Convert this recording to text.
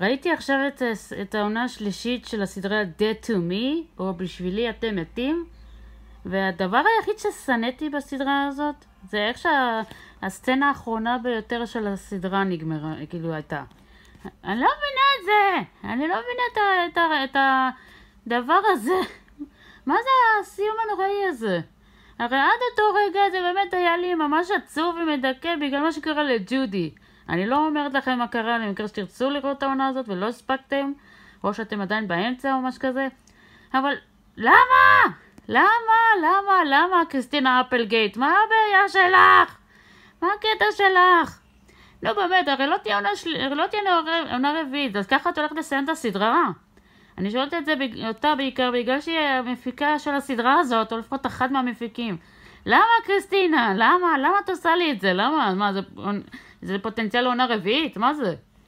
ראיתי עכשיו את, את העונה השלישית של הסדרה Dead to Me, או בשבילי אתם מתים, והדבר היחיד ששנאתי בסדרה הזאת, זה איך שהסצנה האחרונה ביותר של הסדרה נגמרה, כאילו הייתה. אני לא מבינה את זה! אני לא מבינה את, את, את הדבר הזה. מה זה הסיום הנוראי הזה? הרי עד אותו רגע זה באמת היה לי ממש עצוב ומדכא בגלל מה שקרה לג'ודי. אני לא אומרת לכם מה קרה למקרה שתרצו לראות את העונה הזאת ולא הספקתם, או שאתם עדיין באמצע או משהו כזה, אבל למה? למה? למה? למה קריסטינה אפלגייט? מה הבעיה שלך? מה הקטע שלך? נו באמת, הרי לא תהיה עונה, של... לא תהיה עונה רביעית, אז ככה את הולכת לסיים את הסדרה. אני שואלת את זה אותה בעיקר בגלל שהיא המפיקה של הסדרה הזאת, או לפחות אחת מהמפיקים. למה קריסטינה? למה? למה את עושה לי את זה? למה? מה, זה, זה פוטנציאל לעונה רביעית? מה זה?